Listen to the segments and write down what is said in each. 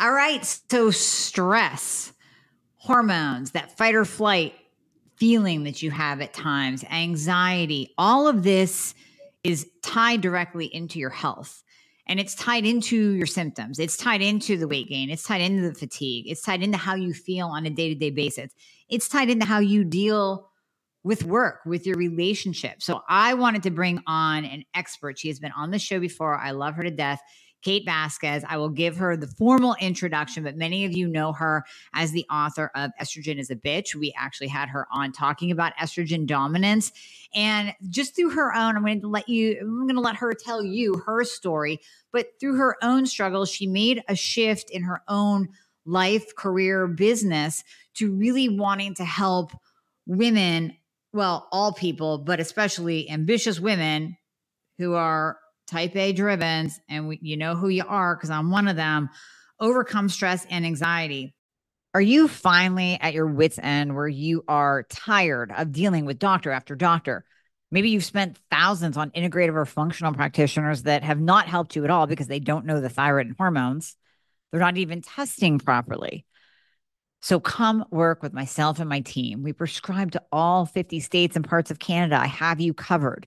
All right. So, stress, hormones, that fight or flight feeling that you have at times, anxiety, all of this is tied directly into your health. And it's tied into your symptoms. It's tied into the weight gain. It's tied into the fatigue. It's tied into how you feel on a day to day basis. It's tied into how you deal with work, with your relationship. So I wanted to bring on an expert. She has been on the show before. I love her to death. Kate Vasquez. I will give her the formal introduction, but many of you know her as the author of Estrogen is a Bitch. We actually had her on talking about estrogen dominance. And just through her own, I'm going to let you, I'm going to let her tell you her story. But through her own struggles, she made a shift in her own life, career, business to really wanting to help women well, all people, but especially ambitious women who are type A driven, and we, you know who you are because I'm one of them, overcome stress and anxiety. Are you finally at your wits' end where you are tired of dealing with doctor after doctor? Maybe you've spent thousands on integrative or functional practitioners that have not helped you at all because they don't know the thyroid and hormones. They're not even testing properly. So come work with myself and my team. We prescribe to all 50 states and parts of Canada. I have you covered.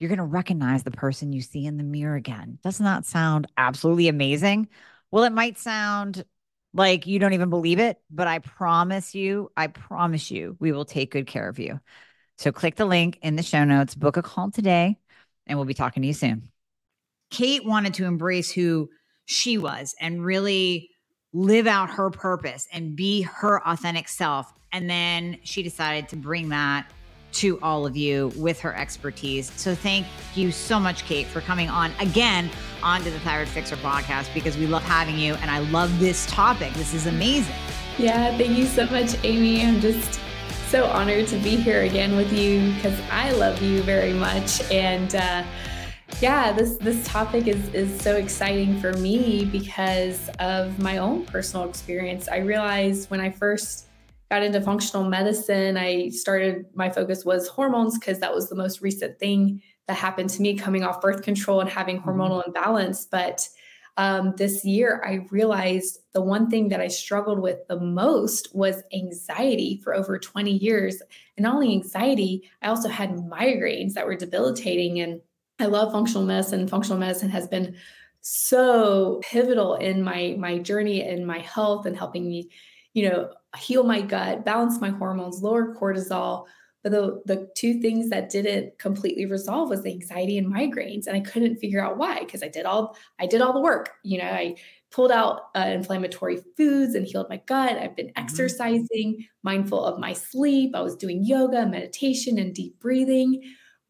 You're going to recognize the person you see in the mirror again. Doesn't that sound absolutely amazing? Well, it might sound like you don't even believe it, but I promise you, I promise you, we will take good care of you. So click the link in the show notes, book a call today, and we'll be talking to you soon. Kate wanted to embrace who she was and really live out her purpose and be her authentic self. And then she decided to bring that to all of you with her expertise. So thank you so much, Kate, for coming on again onto the Thyroid Fixer podcast because we love having you and I love this topic. This is amazing. Yeah, thank you so much, Amy. I'm just so honored to be here again with you because I love you very much. And uh, yeah, this this topic is is so exciting for me because of my own personal experience. I realized when I first got into functional medicine, I started my focus was hormones because that was the most recent thing that happened to me coming off birth control and having mm-hmm. hormonal imbalance. But um, this year, I realized the one thing that I struggled with the most was anxiety for over 20 years. And not only anxiety, I also had migraines that were debilitating. And I love functional medicine. Functional medicine has been so pivotal in my my journey and my health and helping me, you know, heal my gut, balance my hormones, lower cortisol. But the the two things that didn't completely resolve was the anxiety and migraines, and I couldn't figure out why because I did all I did all the work. You know, I pulled out uh, inflammatory foods and healed my gut. I've been mm-hmm. exercising, mindful of my sleep. I was doing yoga, meditation, and deep breathing.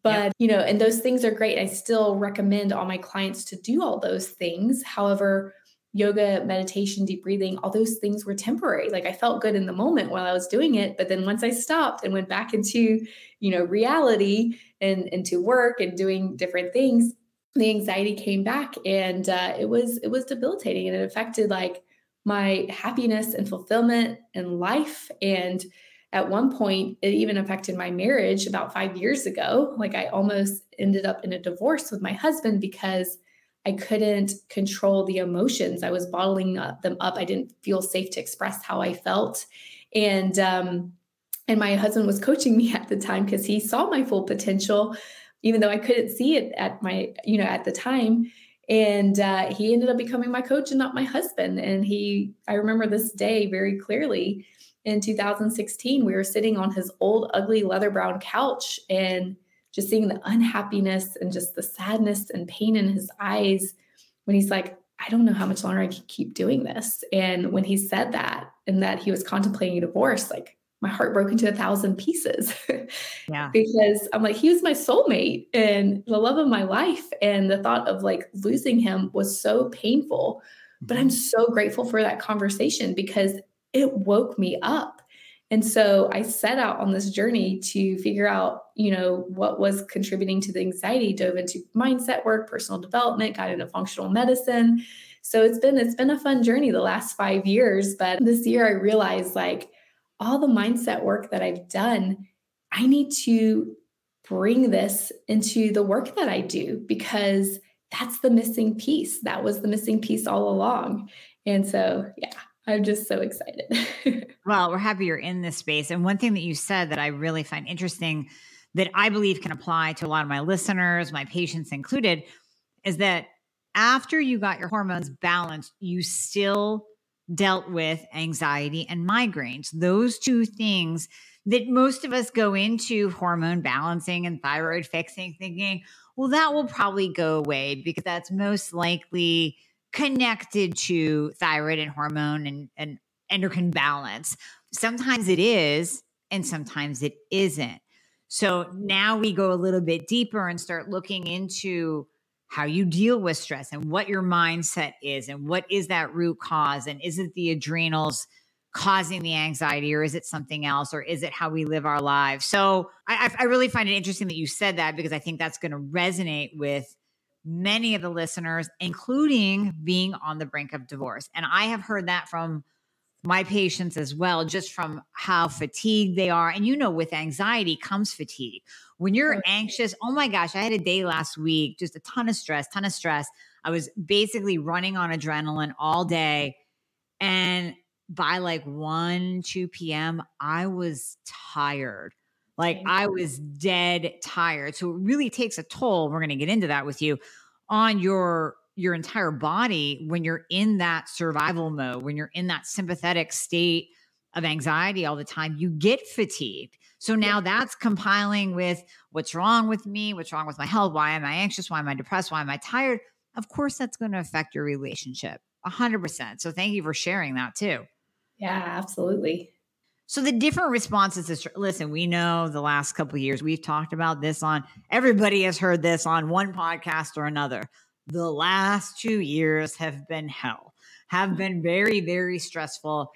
But, yep. you know, and those things are great. I still recommend all my clients to do all those things. However, yoga, meditation, deep breathing, all those things were temporary. Like I felt good in the moment while I was doing it, but then once I stopped and went back into, you know, reality and into work and doing different things, the anxiety came back and uh, it was it was debilitating and it affected like my happiness and fulfillment in life and at one point it even affected my marriage about five years ago like i almost ended up in a divorce with my husband because i couldn't control the emotions. I was bottling up, them up. I didn't feel safe to express how i felt. And um and my husband was coaching me at the time because he saw my full potential even though i couldn't see it at my you know at the time. And uh, he ended up becoming my coach and not my husband. And he i remember this day very clearly. In 2016, we were sitting on his old, ugly leather brown couch and just seeing the unhappiness and just the sadness and pain in his eyes when he's like, I don't know how much longer I can keep doing this. And when he said that and that he was contemplating a divorce, like my heart broke into a thousand pieces. yeah. because I'm like, he was my soulmate and the love of my life. And the thought of like losing him was so painful. But I'm mm-hmm. so grateful for that conversation because it woke me up. And so I set out on this journey to figure out, you know, what was contributing to the anxiety, dove into mindset work, personal development, got into functional medicine. So it's been it's been a fun journey the last 5 years, but this year I realized like all the mindset work that I've done, I need to bring this into the work that I do because that's the missing piece. That was the missing piece all along. And so, yeah, I'm just so excited. well, we're happy you're in this space. And one thing that you said that I really find interesting that I believe can apply to a lot of my listeners, my patients included, is that after you got your hormones balanced, you still dealt with anxiety and migraines. Those two things that most of us go into hormone balancing and thyroid fixing thinking, well, that will probably go away because that's most likely connected to thyroid and hormone and, and endocrine balance. Sometimes it is, and sometimes it isn't. So now we go a little bit deeper and start looking into how you deal with stress and what your mindset is and what is that root cause and is it the adrenals causing the anxiety or is it something else or is it how we live our lives so i, I really find it interesting that you said that because i think that's going to resonate with many of the listeners, including being on the brink of divorce. And I have heard that from my patients as well, just from how fatigued they are. And you know, with anxiety comes fatigue. When you're anxious, oh my gosh, I had a day last week, just a ton of stress, ton of stress. I was basically running on adrenaline all day. And by like 1, 2 p.m., I was tired. Like mm-hmm. I was dead tired. So it really takes a toll. We're going to get into that with you on your your entire body when you're in that survival mode, when you're in that sympathetic state of anxiety all the time, you get fatigued. So now that's compiling with what's wrong with me, what's wrong with my health, why am I anxious, why am I depressed, why am I tired? Of course, that's going to affect your relationship 100%. So thank you for sharing that too. Yeah, absolutely. So the different responses to listen, we know the last couple years we've talked about this on everybody has heard this on one podcast or another. The last 2 years have been hell. Have been very very stressful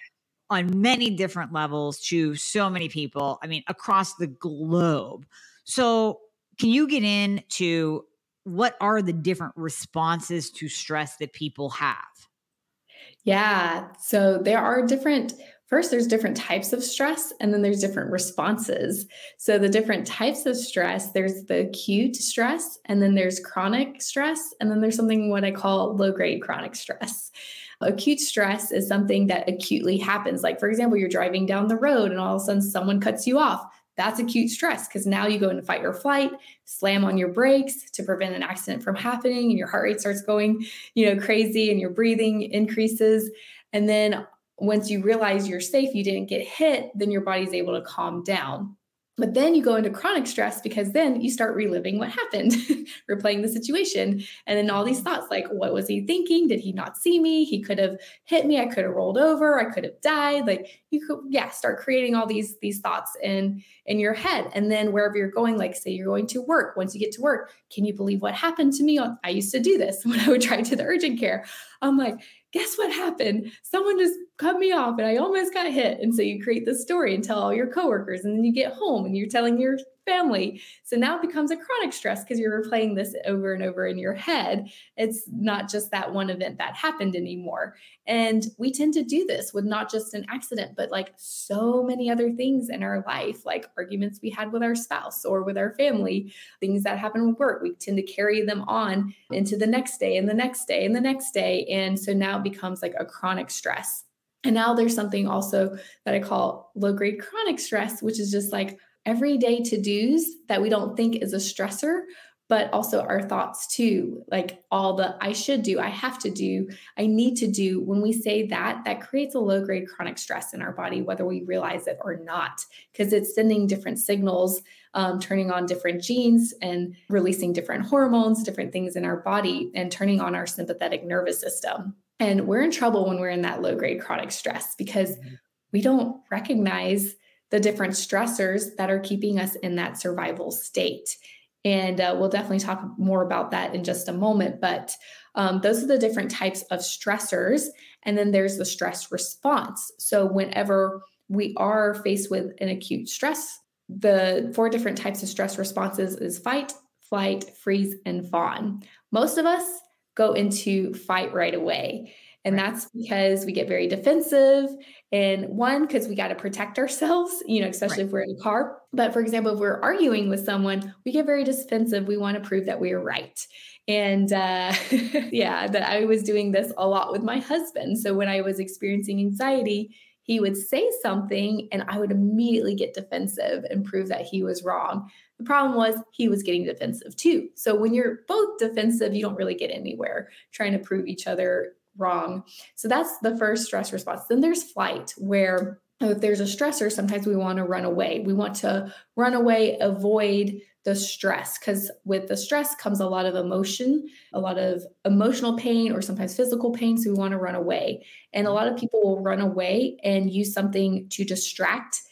on many different levels to so many people. I mean, across the globe. So, can you get into what are the different responses to stress that people have? Yeah. So there are different First, there's different types of stress, and then there's different responses. So, the different types of stress there's the acute stress, and then there's chronic stress, and then there's something what I call low grade chronic stress. Acute stress is something that acutely happens. Like, for example, you're driving down the road and all of a sudden someone cuts you off. That's acute stress because now you go into fight or flight, slam on your brakes to prevent an accident from happening, and your heart rate starts going, you know, crazy and your breathing increases. And then once you realize you're safe, you didn't get hit, then your body's able to calm down. But then you go into chronic stress because then you start reliving what happened, replaying the situation. And then all these thoughts like, what was he thinking? Did he not see me? He could have hit me. I could have rolled over. I could have died. Like you could, yeah, start creating all these, these thoughts in, in your head. And then wherever you're going, like say you're going to work, once you get to work, can you believe what happened to me? Oh, I used to do this when I would drive to the urgent care. I'm like, guess what happened? Someone just cut me off and I almost got hit. And so you create this story and tell all your coworkers, and then you get home and you're telling your family. So now it becomes a chronic stress because you're replaying this over and over in your head. It's not just that one event that happened anymore. And we tend to do this with not just an accident, but like so many other things in our life, like arguments we had with our spouse or with our family, things that happen with work. We tend to carry them on into the next day and the next day and the next day. And so now it becomes like a chronic stress. And now there's something also that I call low grade chronic stress, which is just like everyday to dos that we don't think is a stressor, but also our thoughts too, like all the I should do, I have to do, I need to do. When we say that, that creates a low grade chronic stress in our body, whether we realize it or not, because it's sending different signals, um, turning on different genes and releasing different hormones, different things in our body, and turning on our sympathetic nervous system. And we're in trouble when we're in that low grade chronic stress because mm-hmm. we don't recognize the different stressors that are keeping us in that survival state. And uh, we'll definitely talk more about that in just a moment. But um, those are the different types of stressors. And then there's the stress response. So, whenever we are faced with an acute stress. The four different types of stress responses is fight, flight, freeze, and fawn. Most of us go into fight right away. And that's because we get very defensive. And one, because we got to protect ourselves, you know, especially right. if we're in a car. But for example, if we're arguing with someone, we get very defensive. We want to prove that we are right. And uh, yeah, that I was doing this a lot with my husband. So when I was experiencing anxiety, he would say something and I would immediately get defensive and prove that he was wrong. The problem was he was getting defensive too. So when you're both defensive, you don't really get anywhere trying to prove each other wrong. So that's the first stress response. Then there's flight, where if there's a stressor, sometimes we want to run away. We want to run away, avoid the stress, because with the stress comes a lot of emotion, a lot of emotional pain, or sometimes physical pain. So we want to run away. And a lot of people will run away and use something to distract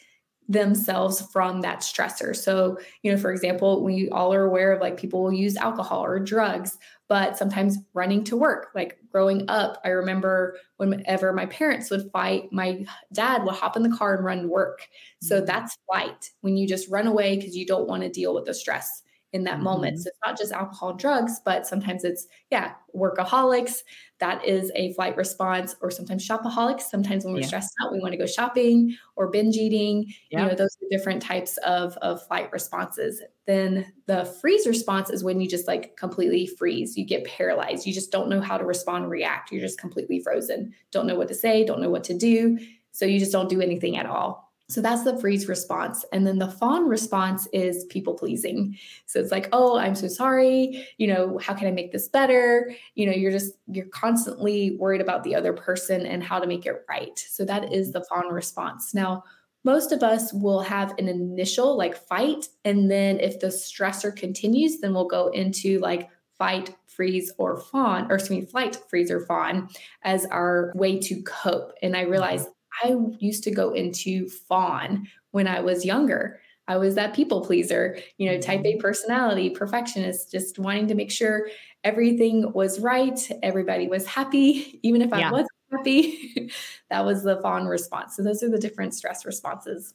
themselves from that stressor. So, you know, for example, we all are aware of like people will use alcohol or drugs, but sometimes running to work. Like growing up, I remember whenever my parents would fight, my dad would hop in the car and run to work. So mm-hmm. that's flight when you just run away because you don't want to deal with the stress in that mm-hmm. moment. So it's not just alcohol, and drugs, but sometimes it's, yeah, workaholics. That is a flight response, or sometimes shopaholics. Sometimes when we're yeah. stressed out, we want to go shopping or binge eating. Yeah. You know, those are different types of, of flight responses. Then the freeze response is when you just like completely freeze. You get paralyzed. You just don't know how to respond, react. You're just completely frozen. Don't know what to say, don't know what to do. So you just don't do anything at all. So that's the freeze response. And then the fawn response is people pleasing. So it's like, oh, I'm so sorry. You know, how can I make this better? You know, you're just, you're constantly worried about the other person and how to make it right. So that is the fawn response. Now, most of us will have an initial like fight. And then if the stressor continues, then we'll go into like fight, freeze, or fawn, or excuse me, flight, freeze, or fawn as our way to cope. And I realized I used to go into fawn when I was younger. I was that people pleaser, you know, type A mm-hmm. personality, perfectionist, just wanting to make sure everything was right, everybody was happy, even if yeah. I wasn't happy. that was the fawn response. So those are the different stress responses.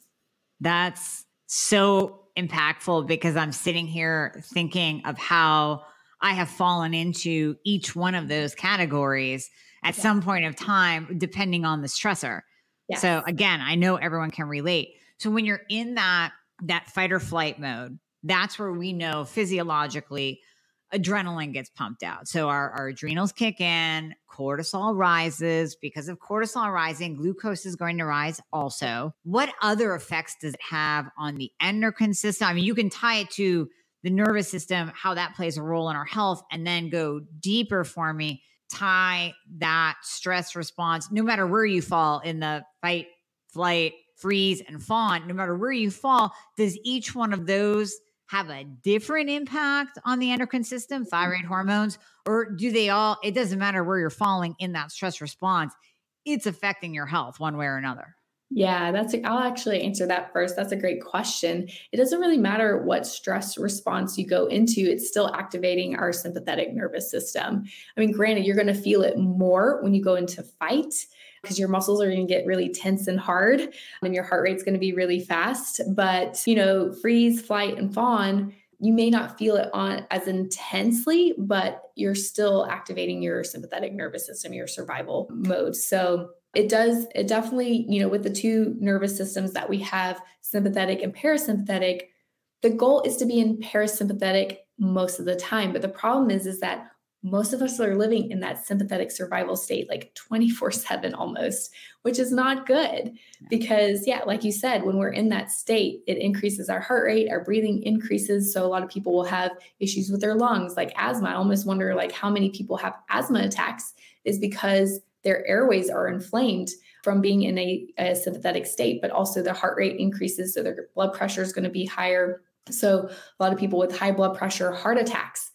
That's so impactful because I'm sitting here thinking of how I have fallen into each one of those categories at yeah. some point of time, depending on the stressor. So again, I know everyone can relate. So when you're in that that fight or flight mode, that's where we know physiologically adrenaline gets pumped out. So our, our adrenals kick in, cortisol rises. Because of cortisol rising, glucose is going to rise also. What other effects does it have on the endocrine system? I mean, you can tie it to the nervous system, how that plays a role in our health, and then go deeper for me tie that stress response, no matter where you fall in the fight, flight, freeze, and fawn, no matter where you fall, does each one of those have a different impact on the endocrine system, thyroid mm-hmm. hormones, or do they all, it doesn't matter where you're falling in that stress response, it's affecting your health one way or another? Yeah, that's I'll actually answer that first. That's a great question. It doesn't really matter what stress response you go into, it's still activating our sympathetic nervous system. I mean, granted, you're going to feel it more when you go into fight because your muscles are going to get really tense and hard and your heart rate's going to be really fast, but you know, freeze, flight and fawn you may not feel it on as intensely, but you're still activating your sympathetic nervous system, your survival mode. So it does it definitely you know with the two nervous systems that we have sympathetic and parasympathetic the goal is to be in parasympathetic most of the time. But the problem is is that most of us are living in that sympathetic survival state like 24 7 almost which is not good. Because yeah like you said when we're in that state it increases our heart rate our breathing increases. So a lot of people will have issues with their lungs like asthma. I almost wonder like how many people have asthma attacks is because their airways are inflamed from being in a, a sympathetic state, but also their heart rate increases. So their blood pressure is going to be higher. So a lot of people with high blood pressure, heart attacks.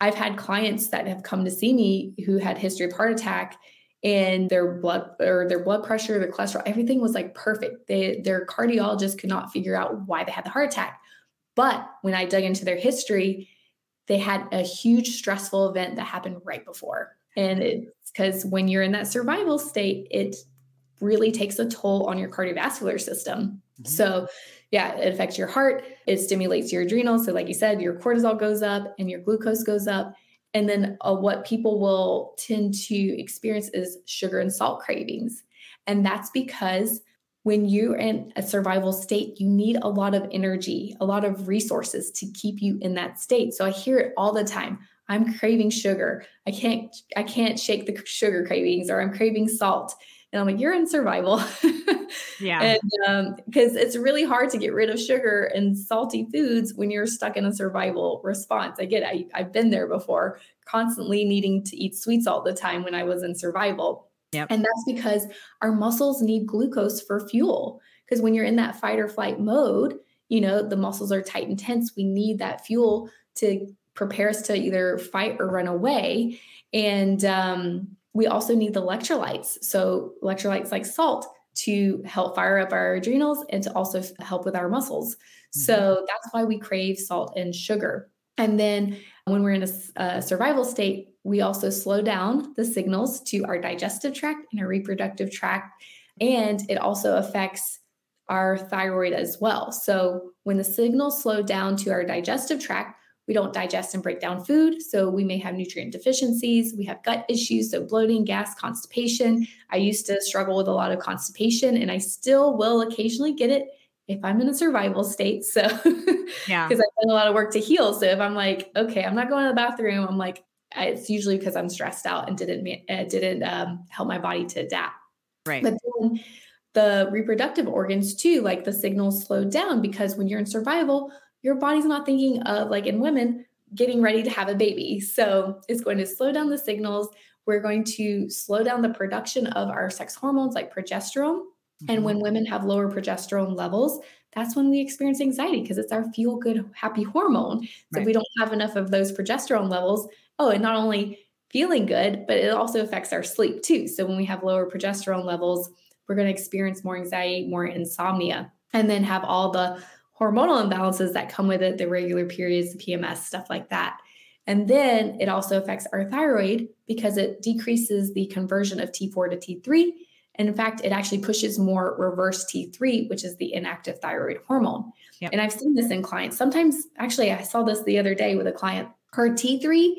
I've had clients that have come to see me who had history of heart attack and their blood or their blood pressure, their cholesterol, everything was like perfect. They, their cardiologist could not figure out why they had the heart attack. But when I dug into their history, they had a huge stressful event that happened right before. And it's because when you're in that survival state, it really takes a toll on your cardiovascular system. Mm-hmm. So, yeah, it affects your heart, it stimulates your adrenals. So, like you said, your cortisol goes up and your glucose goes up. And then uh, what people will tend to experience is sugar and salt cravings. And that's because when you're in a survival state, you need a lot of energy, a lot of resources to keep you in that state. So I hear it all the time. I'm craving sugar. I can't I can't shake the sugar cravings or I'm craving salt. And I'm like, you're in survival. yeah. And because um, it's really hard to get rid of sugar and salty foods when you're stuck in a survival response. I get it. I, I've been there before, constantly needing to eat sweets all the time when I was in survival. Yep. And that's because our muscles need glucose for fuel. Because when you're in that fight or flight mode, you know, the muscles are tight and tense. We need that fuel to prepare us to either fight or run away. And um, we also need the electrolytes. So, electrolytes like salt to help fire up our adrenals and to also help with our muscles. Mm-hmm. So, that's why we crave salt and sugar. And then when we're in a, a, survival state, we also slow down the signals to our digestive tract and our reproductive tract. And it also affects our thyroid as well. So when the signals slow down to our digestive tract, we don't digest and break down food. So we may have nutrient deficiencies. We have gut issues, so bloating, gas, constipation. I used to struggle with a lot of constipation and I still will occasionally get it if I'm in a survival state. So, yeah, because I've done a lot of work to heal. So if I'm like, okay, I'm not going to the bathroom, I'm like, it's usually because I'm stressed out and didn't uh, didn't um, help my body to adapt. Right. But then the reproductive organs too, like the signals slowed down because when you're in survival, your body's not thinking of like in women getting ready to have a baby. So it's going to slow down the signals. We're going to slow down the production of our sex hormones like progesterone and mm-hmm. when women have lower progesterone levels, that's when we experience anxiety because it's our feel good, happy hormone. So right. if we don't have enough of those progesterone levels, oh, and not only feeling good, but it also affects our sleep too. So when we have lower progesterone levels, we're going to experience more anxiety, more insomnia, and then have all the hormonal imbalances that come with it, the regular periods, the PMS, stuff like that. And then it also affects our thyroid because it decreases the conversion of T4 to T3 and in fact, it actually pushes more reverse T3, which is the inactive thyroid hormone. Yep. And I've seen this in clients. Sometimes, actually, I saw this the other day with a client. Her T3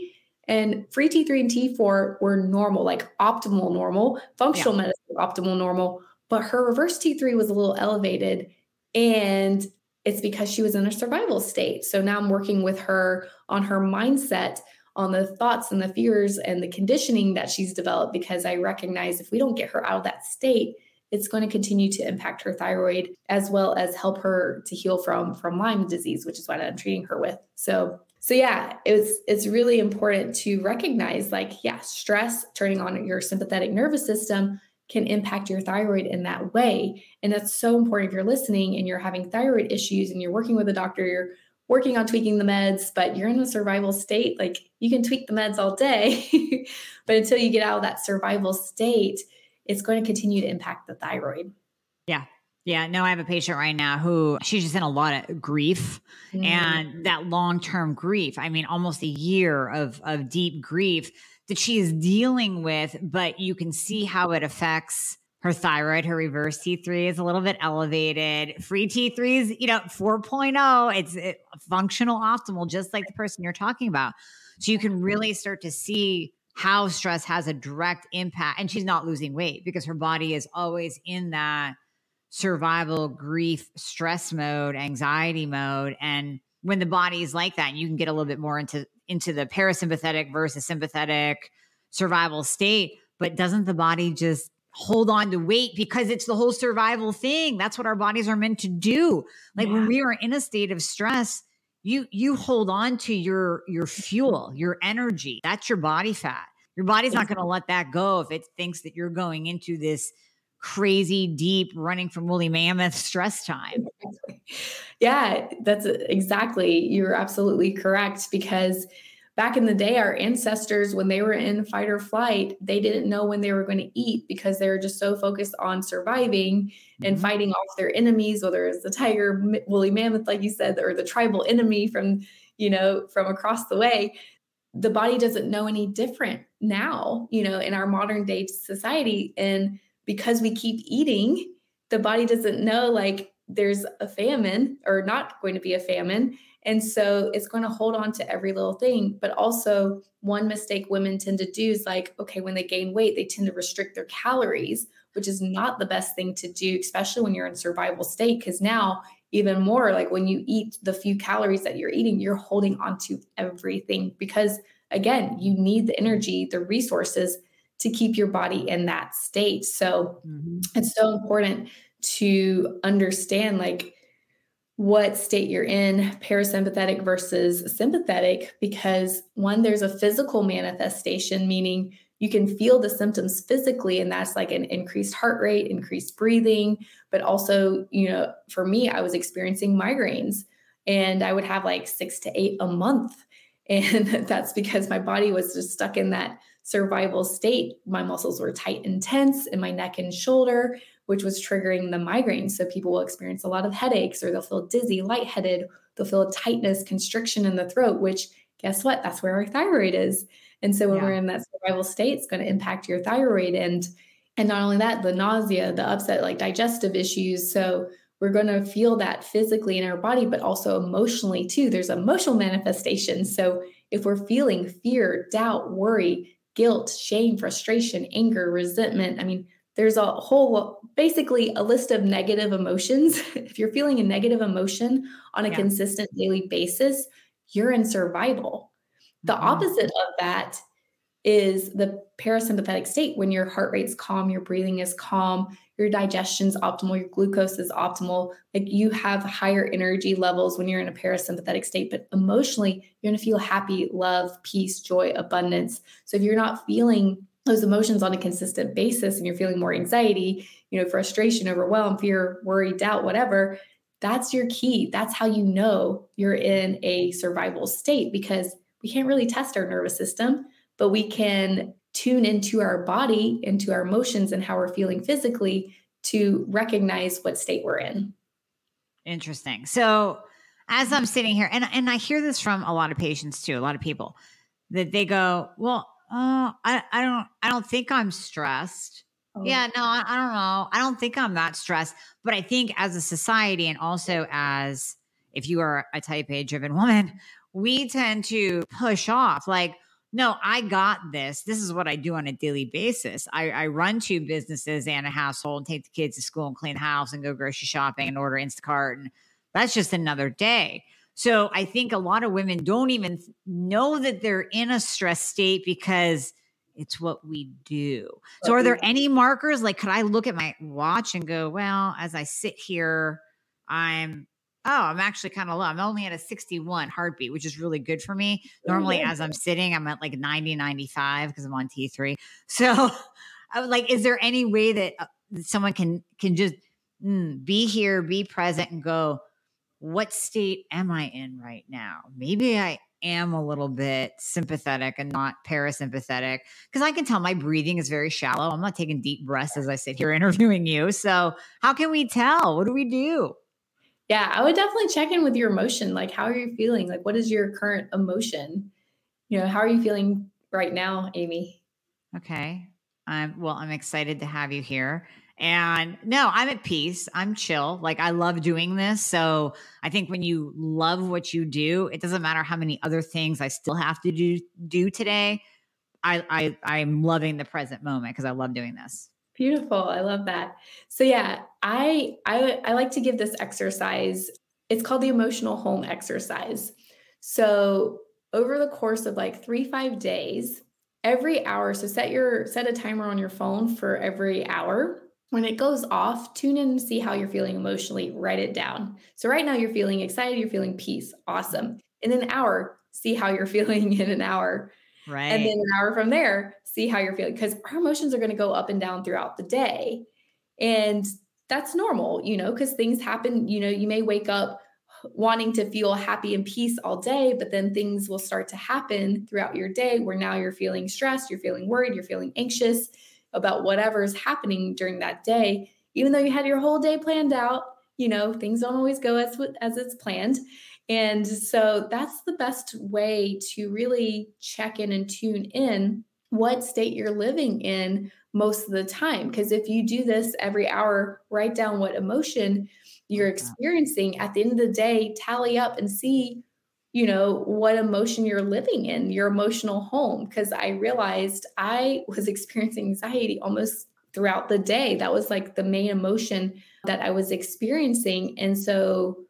and free T3 and T4 were normal, like optimal normal, functional yep. medicine, optimal normal. But her reverse T3 was a little elevated. And it's because she was in a survival state. So now I'm working with her on her mindset on the thoughts and the fears and the conditioning that she's developed because I recognize if we don't get her out of that state, it's going to continue to impact her thyroid as well as help her to heal from from Lyme disease, which is what I'm treating her with. So so yeah, it's it's really important to recognize like yeah, stress turning on your sympathetic nervous system can impact your thyroid in that way. And that's so important if you're listening and you're having thyroid issues and you're working with a doctor, you're working on tweaking the meds, but you're in a survival state. Like you can tweak the meds all day, but until you get out of that survival state, it's going to continue to impact the thyroid. Yeah. Yeah. No, I have a patient right now who she's just in a lot of grief mm. and that long term grief. I mean, almost a year of, of deep grief that she is dealing with, but you can see how it affects her thyroid, her reverse T3 is a little bit elevated. Free T3 is, you know, 4.0. It's it, functional optimal, just like the person you're talking about. So you can really start to see how stress has a direct impact. And she's not losing weight because her body is always in that survival, grief, stress mode, anxiety mode. And when the body is like that, you can get a little bit more into into the parasympathetic versus sympathetic survival state. But doesn't the body just hold on to weight because it's the whole survival thing. That's what our bodies are meant to do. Like yeah. when we are in a state of stress, you you hold on to your your fuel, your energy. That's your body fat. Your body's not going to let that go if it thinks that you're going into this crazy deep running from woolly mammoth stress time. Yeah, that's exactly. You're absolutely correct because back in the day, our ancestors, when they were in fight or flight, they didn't know when they were going to eat because they were just so focused on surviving and mm-hmm. fighting off their enemies, whether it's the tiger, woolly mammoth, like you said, or the tribal enemy from, you know, from across the way. The body doesn't know any different now, you know, in our modern day society. And because we keep eating, the body doesn't know like there's a famine or not going to be a famine. And so it's going to hold on to every little thing. But also, one mistake women tend to do is like, okay, when they gain weight, they tend to restrict their calories, which is not the best thing to do, especially when you're in survival state. Because now, even more, like when you eat the few calories that you're eating, you're holding on to everything because, again, you need the energy, the resources to keep your body in that state. So mm-hmm. it's so important to understand like what state you're in, parasympathetic versus sympathetic, because one, there's a physical manifestation, meaning you can feel the symptoms physically, and that's like an increased heart rate, increased breathing. But also, you know, for me, I was experiencing migraines and I would have like six to eight a month. And that's because my body was just stuck in that survival state. My muscles were tight and tense in my neck and shoulder which was triggering the migraine. So people will experience a lot of headaches or they'll feel dizzy, lightheaded, they'll feel a tightness, constriction in the throat, which guess what? That's where our thyroid is. And so when yeah. we're in that survival state, it's going to impact your thyroid and and not only that, the nausea, the upset, like digestive issues. So we're going to feel that physically in our body, but also emotionally too. There's emotional manifestations. So if we're feeling fear, doubt, worry, guilt, shame, frustration, anger, resentment, I mean, there's a whole basically a list of negative emotions if you're feeling a negative emotion on a yeah. consistent daily basis you're in survival the mm-hmm. opposite of that is the parasympathetic state when your heart rate's calm your breathing is calm your digestion's optimal your glucose is optimal. Like you have higher energy levels when you're in a parasympathetic state but emotionally you're going to feel happy love peace joy abundance. So if you're not feeling those emotions on a consistent basis and you're feeling more anxiety, you know, frustration, overwhelm, fear, worry, doubt, whatever, that's your key. That's how you know you're in a survival state because we can't really test our nervous system, but we can tune into our body, into our emotions, and how we're feeling physically to recognize what state we're in. Interesting. So, as I'm sitting here, and, and I hear this from a lot of patients too, a lot of people that they go, Well, Oh, I, I don't I don't think I'm stressed. Oh. Yeah, no, I, I don't know. I don't think I'm that stressed. But I think as a society and also as if you are a type A driven woman, we tend to push off like, no, I got this. This is what I do on a daily basis. I, I run two businesses and a household and take the kids to school and clean the house and go grocery shopping and order Instacart. And that's just another day. So I think a lot of women don't even know that they're in a stress state because it's what we do. So are there any markers? Like, could I look at my watch and go, well, as I sit here, I'm oh, I'm actually kind of low. I'm only at a 61 heartbeat, which is really good for me. Normally, as I'm sitting, I'm at like 90, 95 because I'm on T3. So, I was like, is there any way that uh, someone can can just mm, be here, be present, and go, what state am I in right now? Maybe I am a little bit sympathetic and not parasympathetic because I can tell my breathing is very shallow. I'm not taking deep breaths as I sit here interviewing you. So, how can we tell? What do we do? Yeah, I would definitely check in with your emotion. Like, how are you feeling? Like, what is your current emotion? You know, how are you feeling right now, Amy? Okay. I'm well, I'm excited to have you here. And no, I'm at peace. I'm chill. Like I love doing this. So I think when you love what you do, it doesn't matter how many other things I still have to do do today. I I I'm loving the present moment because I love doing this. Beautiful. I love that. So yeah, I I I like to give this exercise. It's called the emotional home exercise. So over the course of like 3-5 days, every hour so set your set a timer on your phone for every hour when it goes off, tune in and see how you're feeling emotionally. Write it down. So, right now, you're feeling excited, you're feeling peace. Awesome. In an hour, see how you're feeling in an hour. Right. And then an hour from there, see how you're feeling because our emotions are going to go up and down throughout the day. And that's normal, you know, because things happen. You know, you may wake up wanting to feel happy and peace all day, but then things will start to happen throughout your day where now you're feeling stressed, you're feeling worried, you're feeling anxious about whatever is happening during that day, even though you had your whole day planned out. You know, things don't always go as as it's planned. And so that's the best way to really check in and tune in what state you're living in most of the time. Because if you do this every hour, write down what emotion you're experiencing at the end of the day, tally up and see, you know, what emotion you're living in, your emotional home. Because I realized I was experiencing anxiety almost throughout the day. That was like the main emotion that I was experiencing. And so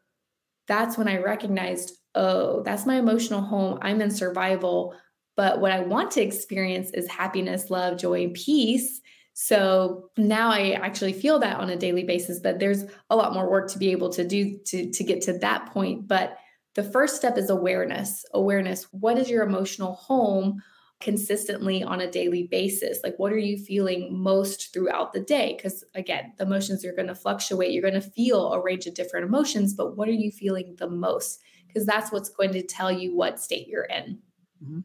that's when I recognized, oh, that's my emotional home. I'm in survival. But what I want to experience is happiness, love, joy, and peace. So now I actually feel that on a daily basis, but there's a lot more work to be able to do to, to get to that point. But the first step is awareness. Awareness. What is your emotional home consistently on a daily basis? Like, what are you feeling most throughout the day? Because again, the emotions are going to fluctuate. You're going to feel a range of different emotions, but what are you feeling the most? Because that's what's going to tell you what state you're in. Mm-hmm.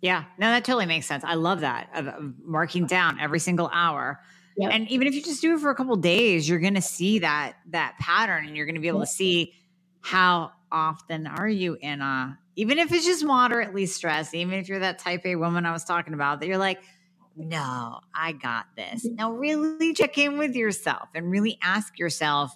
Yeah, no, that totally makes sense. I love that of, of marking down every single hour. Yep. And even if you just do it for a couple days, you're going to see that that pattern, and you're going to be able to see how often are you in a even if it's just moderately stressed, even if you're that type A woman I was talking about, that you're like, no, I got this. Now, really check in with yourself and really ask yourself,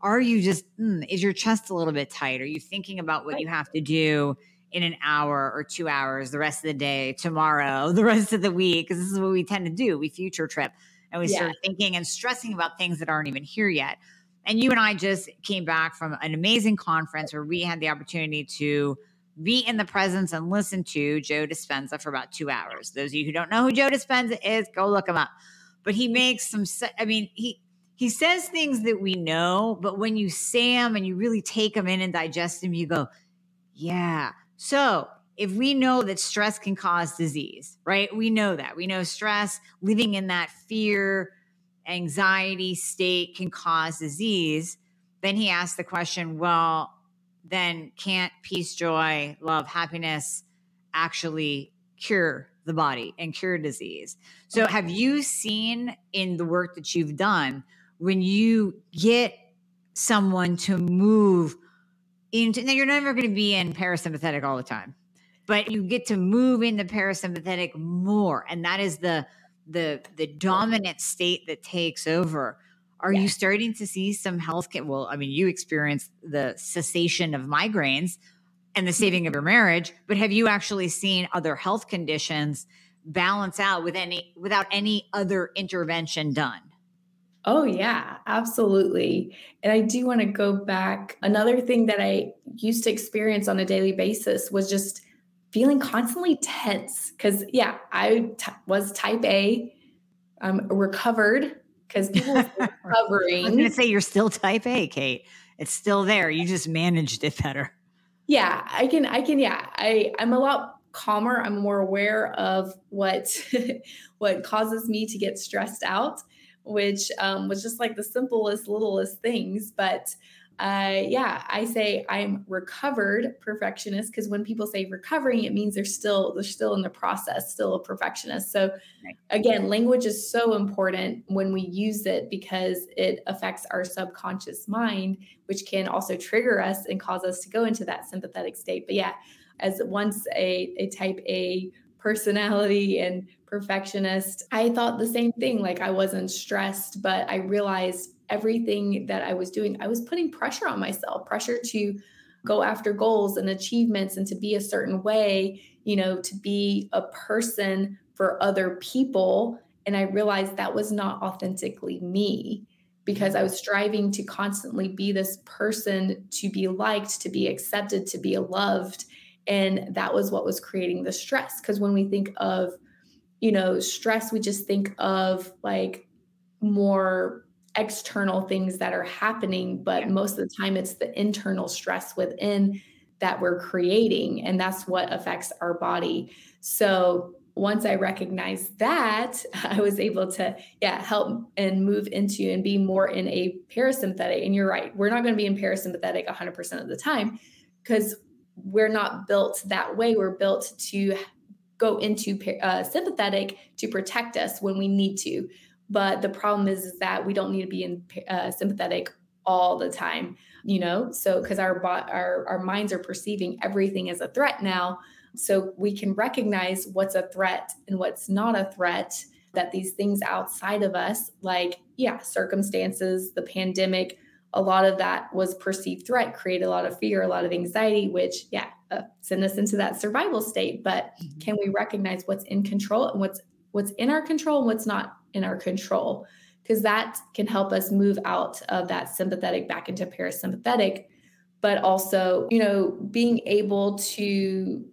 are you just, mm, is your chest a little bit tight? Are you thinking about what you have to do? in an hour or two hours the rest of the day, tomorrow, the rest of the week, because this is what we tend to do. We future trip and we yeah. start thinking and stressing about things that aren't even here yet. And you and I just came back from an amazing conference where we had the opportunity to be in the presence and listen to Joe Dispenza for about two hours. Those of you who don't know who Joe Dispenza is, go look him up. But he makes some, I mean, he, he says things that we know, but when you say them and you really take them in and digest them, you go, yeah, so, if we know that stress can cause disease, right? We know that. We know stress, living in that fear, anxiety state can cause disease. Then he asked the question, well, then can't peace, joy, love, happiness actually cure the body and cure disease? So, have you seen in the work that you've done when you get someone to move into now you're never going to be in parasympathetic all the time but you get to move into parasympathetic more and that is the the the dominant state that takes over are you starting to see some health care well i mean you experienced the cessation of migraines and the saving of your marriage but have you actually seen other health conditions balance out with any without any other intervention done Oh, yeah, absolutely. And I do want to go back. Another thing that I used to experience on a daily basis was just feeling constantly tense. Because, yeah, I t- was type A, I'm recovered because people recovering. I was going to say you're still type A, Kate. It's still there. You just managed it better. Yeah, I can, I can, yeah. I, I'm a lot calmer. I'm more aware of what, what causes me to get stressed out which um, was just like the simplest, littlest things. But uh, yeah, I say I'm recovered perfectionist because when people say recovering, it means they're still they're still in the process, still a perfectionist. So again, language is so important when we use it because it affects our subconscious mind, which can also trigger us and cause us to go into that sympathetic state. But yeah, as once a, a type A personality and perfectionist, I thought the same thing. Like I wasn't stressed, but I realized everything that I was doing, I was putting pressure on myself, pressure to go after goals and achievements and to be a certain way, you know, to be a person for other people. And I realized that was not authentically me because I was striving to constantly be this person to be liked, to be accepted, to be loved. And that was what was creating the stress. Because when we think of, you know, stress, we just think of like more external things that are happening. But most of the time, it's the internal stress within that we're creating. And that's what affects our body. So once I recognized that, I was able to, yeah, help and move into and be more in a parasympathetic. And you're right, we're not going to be in parasympathetic 100% of the time because we're not built that way. We're built to go into uh, sympathetic to protect us when we need to. But the problem is, is that we don't need to be in uh, sympathetic all the time, you know. So because our, our our minds are perceiving everything as a threat now, so we can recognize what's a threat and what's not a threat that these things outside of us, like, yeah, circumstances, the pandemic, a lot of that was perceived threat, create a lot of fear, a lot of anxiety, which, yeah, uh, send us into that survival state. But mm-hmm. can we recognize what's in control and what's what's in our control and what's not in our control? Because that can help us move out of that sympathetic back into parasympathetic. But also, you know, being able to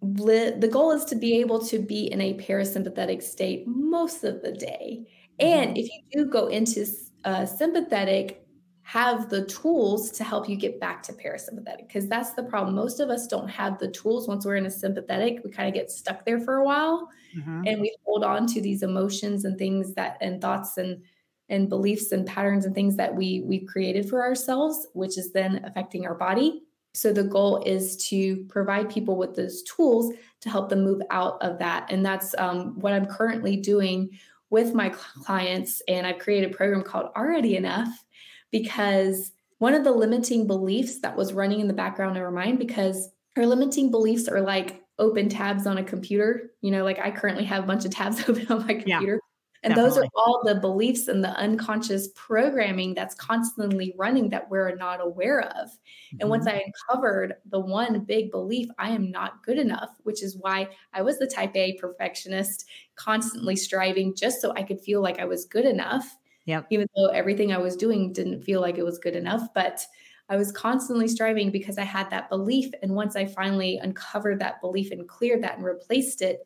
the goal is to be able to be in a parasympathetic state most of the day. And mm-hmm. if you do go into uh, sympathetic, have the tools to help you get back to parasympathetic because that's the problem. Most of us don't have the tools once we're in a sympathetic. We kind of get stuck there for a while mm-hmm. and we hold on to these emotions and things that and thoughts and and beliefs and patterns and things that we we've created for ourselves, which is then affecting our body. So the goal is to provide people with those tools to help them move out of that. And that's um, what I'm currently doing with my clients. And I've created a program called Already Enough because one of the limiting beliefs that was running in the background of her mind, because her limiting beliefs are like open tabs on a computer. You know, like I currently have a bunch of tabs open on my computer. And Definitely. those are all the beliefs and the unconscious programming that's constantly running that we're not aware of. Mm-hmm. And once mm-hmm. I uncovered the one big belief, I am not good enough, which is why I was the type A perfectionist, constantly striving just so I could feel like I was good enough. Yep. Even though everything I was doing didn't feel like it was good enough. But I was constantly striving because I had that belief. And once I finally uncovered that belief and cleared that and replaced it,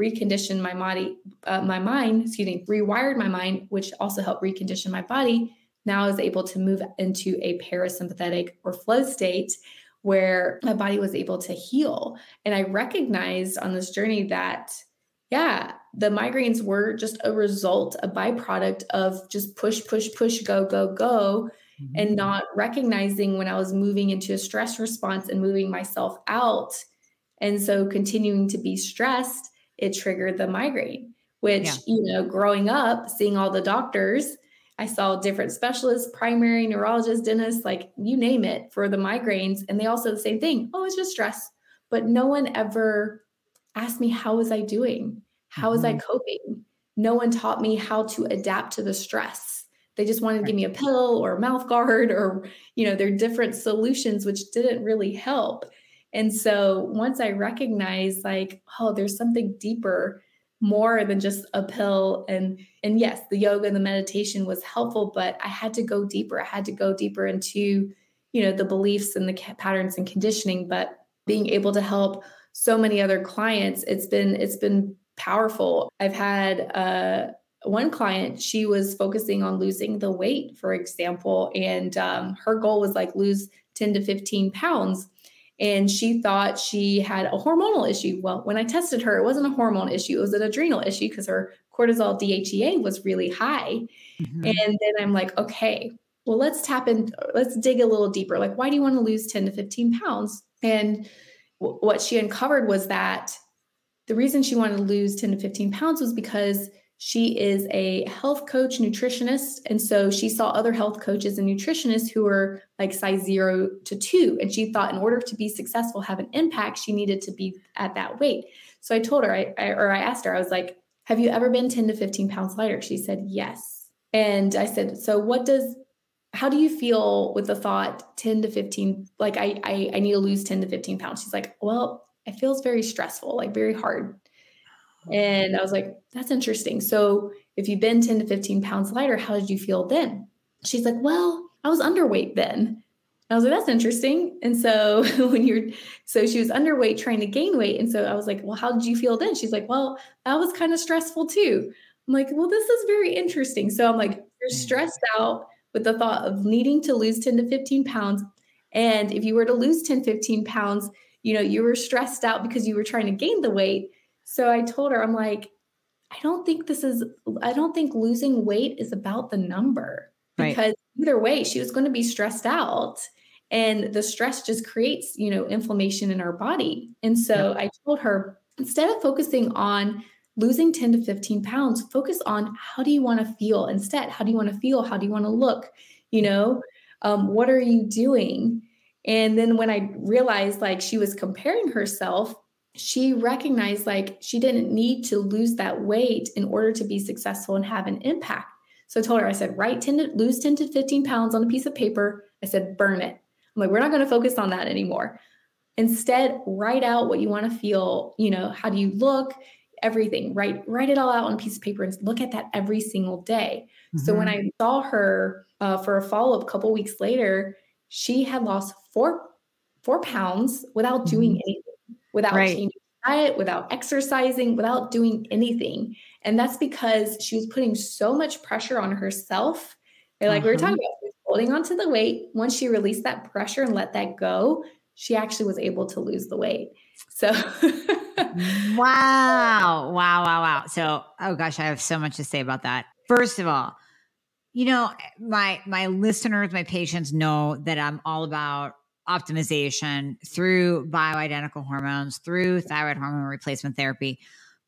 reconditioned my body, uh, my mind, excuse me, rewired my mind, which also helped recondition my body. Now I was able to move into a parasympathetic or flow state where my body was able to heal. And I recognized on this journey that, yeah, the migraines were just a result, a byproduct of just push, push, push, go, go, go. Mm-hmm. And not recognizing when I was moving into a stress response and moving myself out. And so continuing to be stressed it triggered the migraine, which, yeah. you know, growing up, seeing all the doctors, I saw different specialists, primary neurologists, dentists, like you name it for the migraines. And they all said the same thing. Oh, it's just stress. But no one ever asked me, how was I doing? How was mm-hmm. I coping? No one taught me how to adapt to the stress. They just wanted to give me a pill or a mouth guard or, you know, their different solutions, which didn't really help. And so once I recognized like, oh, there's something deeper, more than just a pill and and yes, the yoga and the meditation was helpful, but I had to go deeper. I had to go deeper into, you know, the beliefs and the patterns and conditioning, but being able to help so many other clients, it's been it's been powerful. I've had uh one client she was focusing on losing the weight for example and um, her goal was like lose 10 to 15 pounds and she thought she had a hormonal issue. Well, when I tested her, it wasn't a hormone issue, it was an adrenal issue because her cortisol DHEA was really high. Mm-hmm. And then I'm like, okay, well, let's tap in, let's dig a little deeper. Like, why do you want to lose 10 to 15 pounds? And w- what she uncovered was that the reason she wanted to lose 10 to 15 pounds was because she is a health coach, nutritionist. And so she saw other health coaches and nutritionists who were like size zero to two. And she thought in order to be successful, have an impact, she needed to be at that weight. So I told her, I, I, or I asked her, I was like, have you ever been 10 to 15 pounds lighter? She said, yes. And I said, so what does, how do you feel with the thought 10 to 15, like I, I, I need to lose 10 to 15 pounds? She's like, well, it feels very stressful, like very hard oh. and I was like, that's interesting. So if you've been 10 to 15 pounds lighter, how did you feel then? She's like, well, I was underweight then. I was like, that's interesting. And so when you're, so she was underweight trying to gain weight. And so I was like, well, how did you feel then? She's like, well, that was kind of stressful too. I'm like, well, this is very interesting. So I'm like, you're stressed out with the thought of needing to lose 10 to 15 pounds. And if you were to lose 10, 15 pounds, you know, you were stressed out because you were trying to gain the weight. So I told her, I'm like, I don't think this is, I don't think losing weight is about the number because right. either way, she was going to be stressed out. And the stress just creates, you know, inflammation in our body. And so I told her, instead of focusing on losing 10 to 15 pounds, focus on how do you want to feel instead? How do you want to feel? How do you want to look? You know, um, what are you doing? And then when I realized like she was comparing herself she recognized like she didn't need to lose that weight in order to be successful and have an impact. So I told her, I said, write 10 to lose 10 to 15 pounds on a piece of paper. I said, burn it. I'm like, we're not going to focus on that anymore. Instead, write out what you want to feel. You know, how do you look? Everything. Write write it all out on a piece of paper and look at that every single day. Mm-hmm. So when mm-hmm. I saw her uh, for a follow up, a couple weeks later, she had lost four four pounds without doing mm-hmm. anything, without right. changing diet, without exercising, without doing anything. And that's because she was putting so much pressure on herself. And like uh-huh. we were talking uh-huh. about, holding on to the weight. Once she released that pressure and let that go, she actually was able to lose the weight. So wow. Wow, wow, wow. So, oh gosh, I have so much to say about that. First of all, you know, my my listeners, my patients know that I'm all about optimization through bioidentical hormones, through thyroid hormone replacement therapy.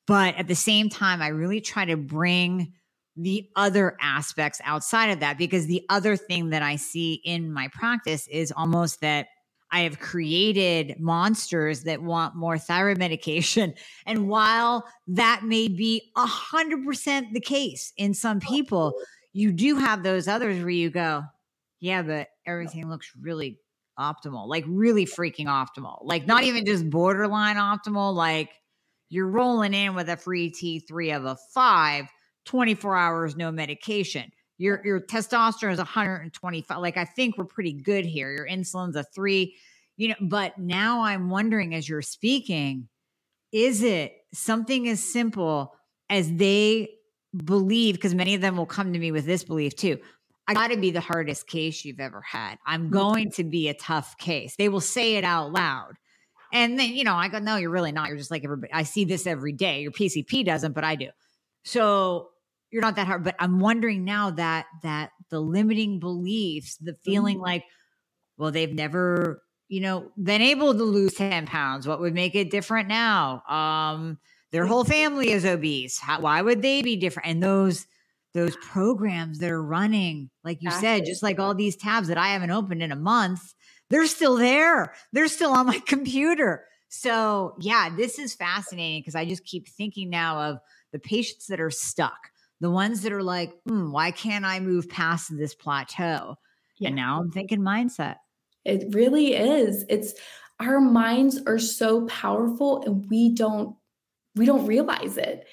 But at the same time, I really try to bring the other aspects outside of that because the other thing that I see in my practice is almost that I have created monsters that want more thyroid medication. And while that may be 100% the case in some people, you do have those others where you go, yeah, but everything looks really optimal, like really freaking optimal, like not even just borderline optimal, like you're rolling in with a free T3 of a five, 24 hours, no medication. Your your testosterone is 125. Like I think we're pretty good here. Your insulin's a three, you know. But now I'm wondering, as you're speaking, is it something as simple as they believe? Because many of them will come to me with this belief too. I got to be the hardest case you've ever had. I'm mm-hmm. going to be a tough case. They will say it out loud. And then, you know, I go, no, you're really not. You're just like everybody. I see this every day. Your PCP doesn't, but I do. So you're not that hard. But I'm wondering now that that the limiting beliefs, the feeling mm-hmm. like, well, they've never, you know, been able to lose 10 pounds. What would make it different now? Um, their whole family is obese. How, why would they be different? And those those programs that are running, like you exactly. said, just like all these tabs that I haven't opened in a month, they're still there. They're still on my computer. So, yeah, this is fascinating because I just keep thinking now of the patients that are stuck the ones that are like, hmm, why can't I move past this plateau? Yeah. And now I'm thinking mindset. It really is. It's our minds are so powerful and we don't we don't realize it.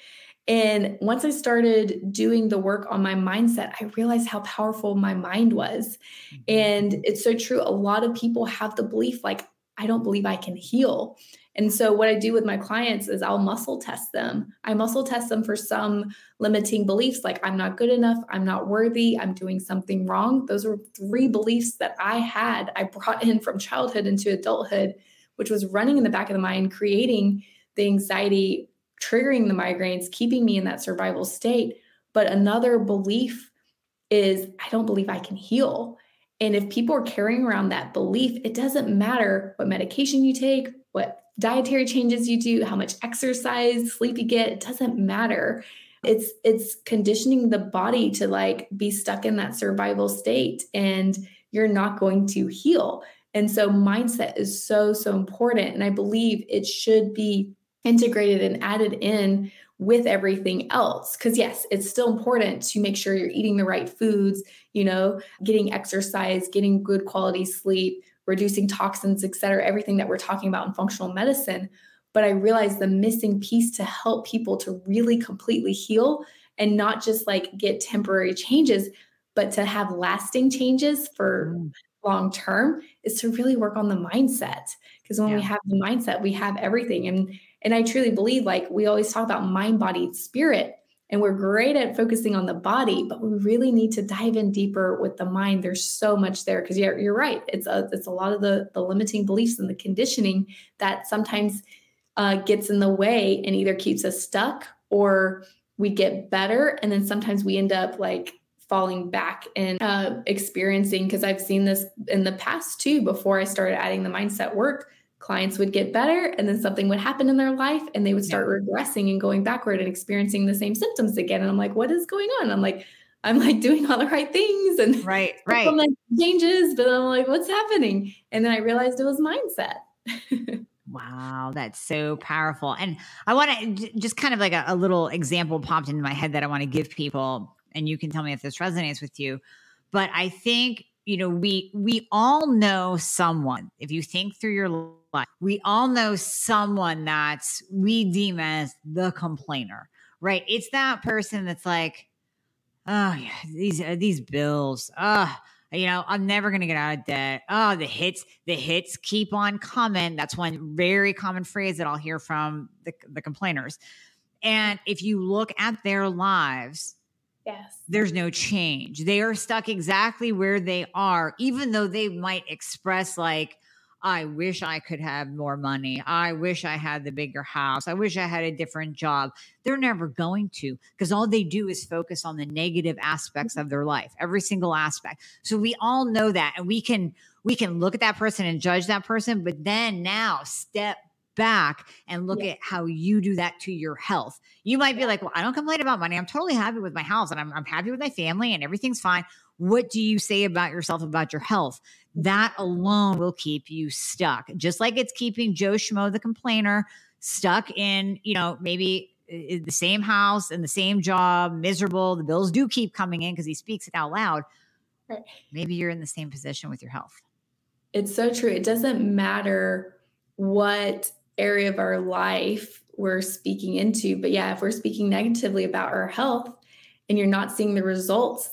And once I started doing the work on my mindset, I realized how powerful my mind was. Mm-hmm. And it's so true. A lot of people have the belief like, I don't believe I can heal. And so, what I do with my clients is I'll muscle test them. I muscle test them for some limiting beliefs like I'm not good enough, I'm not worthy, I'm doing something wrong. Those were three beliefs that I had, I brought in from childhood into adulthood, which was running in the back of the mind, creating the anxiety, triggering the migraines, keeping me in that survival state. But another belief is I don't believe I can heal. And if people are carrying around that belief, it doesn't matter what medication you take, what dietary changes you do, how much exercise, sleep you get, it doesn't matter. It's it's conditioning the body to like be stuck in that survival state and you're not going to heal. And so mindset is so so important and I believe it should be integrated and added in with everything else because yes it's still important to make sure you're eating the right foods you know getting exercise getting good quality sleep reducing toxins, et cetera, everything that we're talking about in functional medicine. But I realized the missing piece to help people to really completely heal and not just like get temporary changes, but to have lasting changes for mm. long term is to really work on the mindset. Because when yeah. we have the mindset, we have everything. And and I truly believe like we always talk about mind, body, spirit and we're great at focusing on the body, but we really need to dive in deeper with the mind. There's so much there because you're, you're right. It's a, it's a lot of the, the limiting beliefs and the conditioning that sometimes uh, gets in the way and either keeps us stuck or we get better. And then sometimes we end up like falling back and uh, experiencing, because I've seen this in the past too, before I started adding the mindset work clients would get better and then something would happen in their life and they would start yeah. regressing and going backward and experiencing the same symptoms again and i'm like what is going on i'm like i'm like doing all the right things and right right like changes but i'm like what's happening and then i realized it was mindset Wow, that's so powerful. And I want to just kind of like a, a, little example popped into my head that I want to give people, and you can tell me if this resonates with you. But I think you know we we all know someone. If you think through your life, we all know someone that's we deem as the complainer, right? It's that person that's like, oh yeah, these uh, these bills, ah. You know, I'm never going to get out of debt. Oh, the hits, the hits keep on coming. That's one very common phrase that I'll hear from the, the complainers. And if you look at their lives, yes, there's no change. They are stuck exactly where they are, even though they might express like, I wish I could have more money. I wish I had the bigger house. I wish I had a different job. They're never going to because all they do is focus on the negative aspects of their life, every single aspect. So we all know that and we can we can look at that person and judge that person, but then now step back and look yeah. at how you do that to your health. You might be like, well, I don't complain about money. I'm totally happy with my house and I'm, I'm happy with my family and everything's fine. What do you say about yourself, about your health? That alone will keep you stuck, just like it's keeping Joe Schmo, the complainer, stuck in, you know, maybe uh, the same house and the same job, miserable. The bills do keep coming in because he speaks it out loud. Maybe you're in the same position with your health. It's so true. It doesn't matter what area of our life we're speaking into. But yeah, if we're speaking negatively about our health and you're not seeing the results,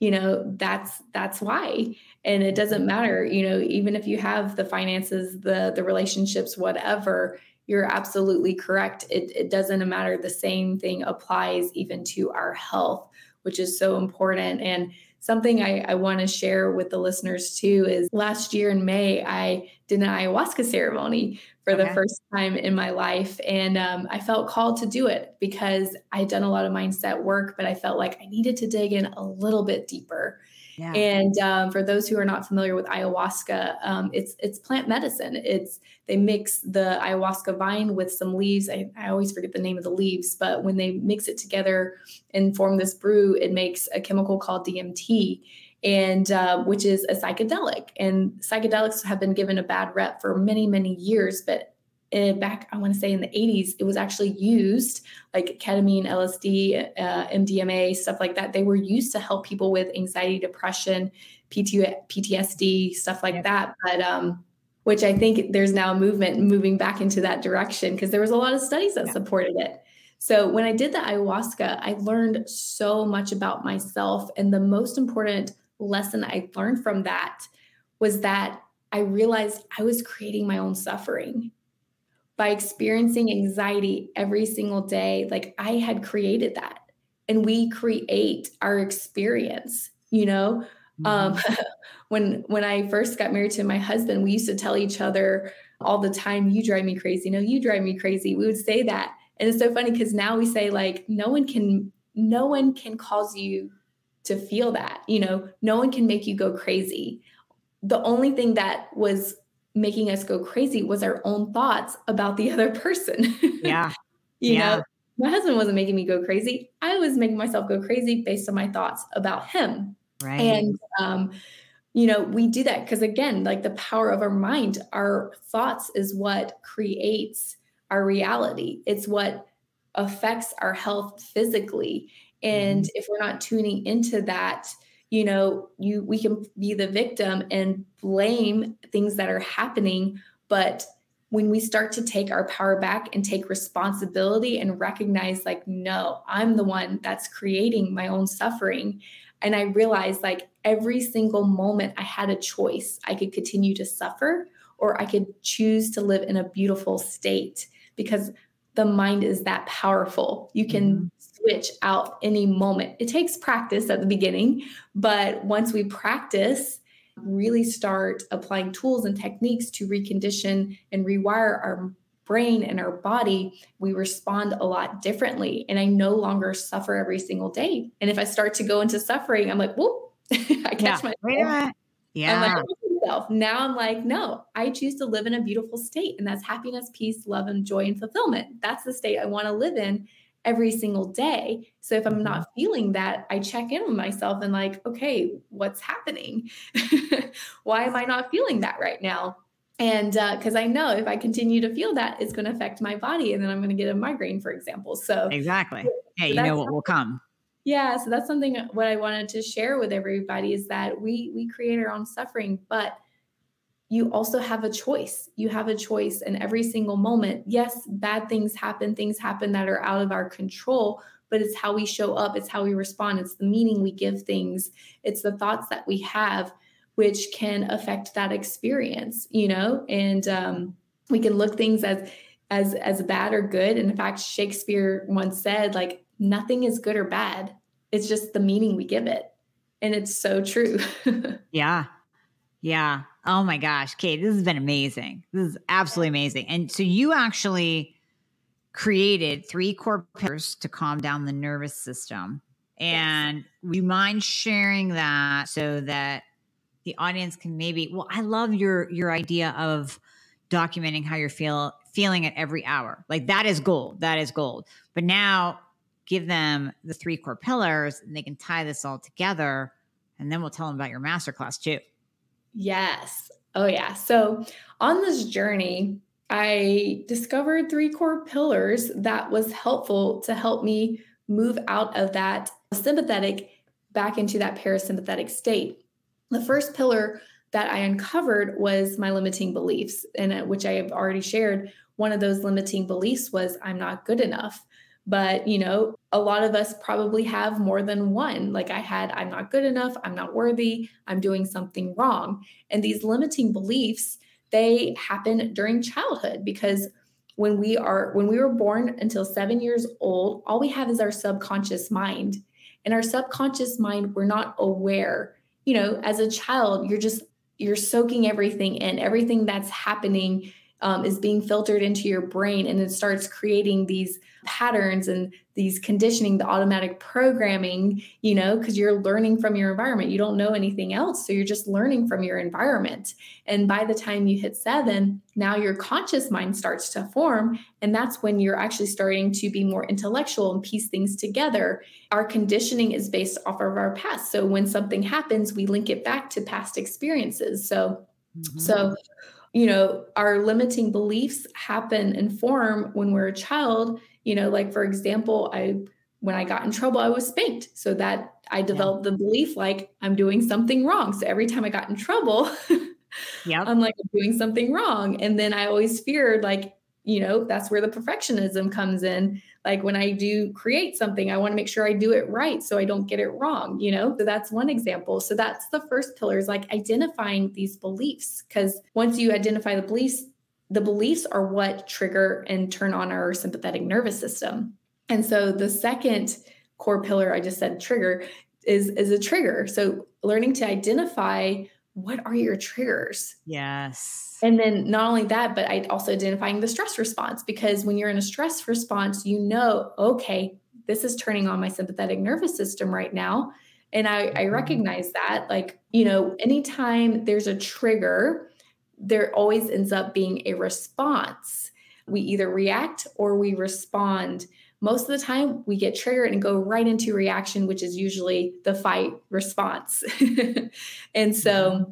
you know, that's that's why. And it doesn't matter, you know, even if you have the finances, the the relationships, whatever, you're absolutely correct. It, it doesn't matter. The same thing applies even to our health, which is so important. And something I, I want to share with the listeners too is last year in May, I did an ayahuasca ceremony for okay. the first time in my life. And um, I felt called to do it because I had done a lot of mindset work, but I felt like I needed to dig in a little bit deeper. Yeah. And um, for those who are not familiar with ayahuasca, um, it's it's plant medicine. It's they mix the ayahuasca vine with some leaves. I, I always forget the name of the leaves, but when they mix it together and form this brew, it makes a chemical called DMT and uh, which is a psychedelic. And psychedelics have been given a bad rep for many, many years, but in, back, I want to say in the 80s, it was actually used like ketamine, LSD, uh, MDMA, stuff like that. They were used to help people with anxiety, depression, PT, PTSD, stuff like that. But, um, which I think there's now a movement moving back into that direction because there was a lot of studies that yeah. supported it. So when I did the ayahuasca, I learned so much about myself. And the most important lesson I learned from that was that I realized I was creating my own suffering by experiencing anxiety every single day. Like I had created that, and we create our experience, you know. Um, mm-hmm. Um, when when I first got married to my husband, we used to tell each other all the time, "You drive me crazy." No, you drive me crazy. We would say that, and it's so funny because now we say like, "No one can, no one can cause you to feel that. You know, no one can make you go crazy. The only thing that was making us go crazy was our own thoughts about the other person. Yeah. you yeah. know, my husband wasn't making me go crazy. I was making myself go crazy based on my thoughts about him. Right. And um, you know, we do that because again, like the power of our mind, our thoughts is what creates our reality. It's what affects our health physically. And mm-hmm. if we're not tuning into that, you know, you we can be the victim and blame things that are happening, but when we start to take our power back and take responsibility and recognize like no i'm the one that's creating my own suffering. And i realized like every single moment i had a choice. I could continue to suffer or i could choose to live in a beautiful state because the mind is that powerful you can mm-hmm switch out any moment. It takes practice at the beginning, but once we practice, really start applying tools and techniques to recondition and rewire our brain and our body, we respond a lot differently. And I no longer suffer every single day. And if I start to go into suffering, I'm like, whoop, I catch yeah. myself. Yeah. I'm like, now I'm like, no, I choose to live in a beautiful state. And that's happiness, peace, love, and joy and fulfillment. That's the state I want to live in every single day. So if I'm mm-hmm. not feeling that, I check in with myself and like, okay, what's happening? Why am I not feeling that right now? And because uh, I know if I continue to feel that, it's going to affect my body and then I'm going to get a migraine, for example. So, exactly. Yeah, you know what will come. Yeah. So, that's something what I wanted to share with everybody is that we, we create our own suffering, but you also have a choice. You have a choice in every single moment. Yes, bad things happen, things happen that are out of our control, but it's how we show up, it's how we respond, it's the meaning we give things, it's the thoughts that we have, which can affect that experience, you know? And um, we can look things as as as bad or good. And in fact, Shakespeare once said, like, nothing is good or bad. It's just the meaning we give it. And it's so true. yeah. Yeah. Oh my gosh, Kate, this has been amazing. This is absolutely amazing. And so you actually created three core pillars to calm down the nervous system. And yes. would you mind sharing that so that the audience can maybe well, I love your your idea of documenting how you're feel feeling at every hour. Like that is gold. That is gold. But now give them the three core pillars and they can tie this all together. And then we'll tell them about your masterclass too. Yes. Oh, yeah. So on this journey, I discovered three core pillars that was helpful to help me move out of that sympathetic back into that parasympathetic state. The first pillar that I uncovered was my limiting beliefs, and uh, which I have already shared. One of those limiting beliefs was I'm not good enough. But, you know, a lot of us probably have more than one. Like I had, I'm not good enough, I'm not worthy, I'm doing something wrong. And these limiting beliefs, they happen during childhood because when we are when we were born until 7 years old, all we have is our subconscious mind. in our subconscious mind, we're not aware. You know, as a child, you're just you're soaking everything in, everything that's happening um, is being filtered into your brain and it starts creating these patterns and these conditioning the automatic programming you know because you're learning from your environment. You don't know anything else so you're just learning from your environment. And by the time you hit seven now your conscious mind starts to form and that's when you're actually starting to be more intellectual and piece things together. Our conditioning is based off of our past so when something happens we link it back to past experiences. So mm-hmm. so you know, our limiting beliefs happen and form when we're a child. You know, like for example, I when I got in trouble, I was spanked. So that I developed yeah. the belief like I'm doing something wrong. So every time I got in trouble, yeah, I'm like I'm doing something wrong. And then I always feared like, you know, that's where the perfectionism comes in like when I do create something, I want to make sure I do it right so I don't get it wrong, you know? So that's one example. So that's the first pillar is like identifying these beliefs. Because once you identify the beliefs, the beliefs are what trigger and turn on our sympathetic nervous system. And so the second core pillar I just said trigger is is a trigger. So learning to identify what are your triggers? Yes. And then not only that, but I also identifying the stress response because when you're in a stress response, you know, okay, this is turning on my sympathetic nervous system right now. And I, I mm-hmm. recognize that. Like, you know, anytime there's a trigger, there always ends up being a response. We either react or we respond most of the time we get triggered and go right into reaction which is usually the fight response. And so mm-hmm.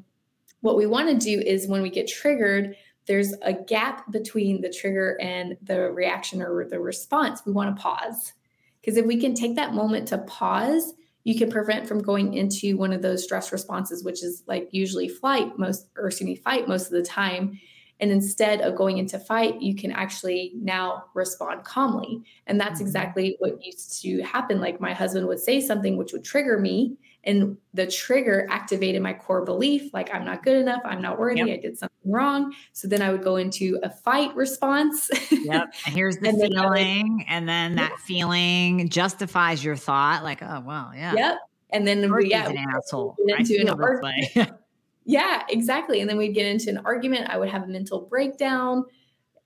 what we want to do is when we get triggered there's a gap between the trigger and the reaction or the response. We want to pause. Because if we can take that moment to pause you can prevent from going into one of those stress responses which is like usually flight most or excuse me fight most of the time and instead of going into fight, you can actually now respond calmly. And that's mm-hmm. exactly what used to happen. Like my husband would say something which would trigger me. And the trigger activated my core belief like, I'm not good enough. I'm not worthy. Yep. I did something wrong. So then I would go into a fight response. yep. And here's the and feeling. Would, and then that yeah. feeling justifies your thought like, oh, well, yeah. Yep. And then we, yeah, an asshole. Into an argument. Yeah, exactly. And then we'd get into an argument. I would have a mental breakdown.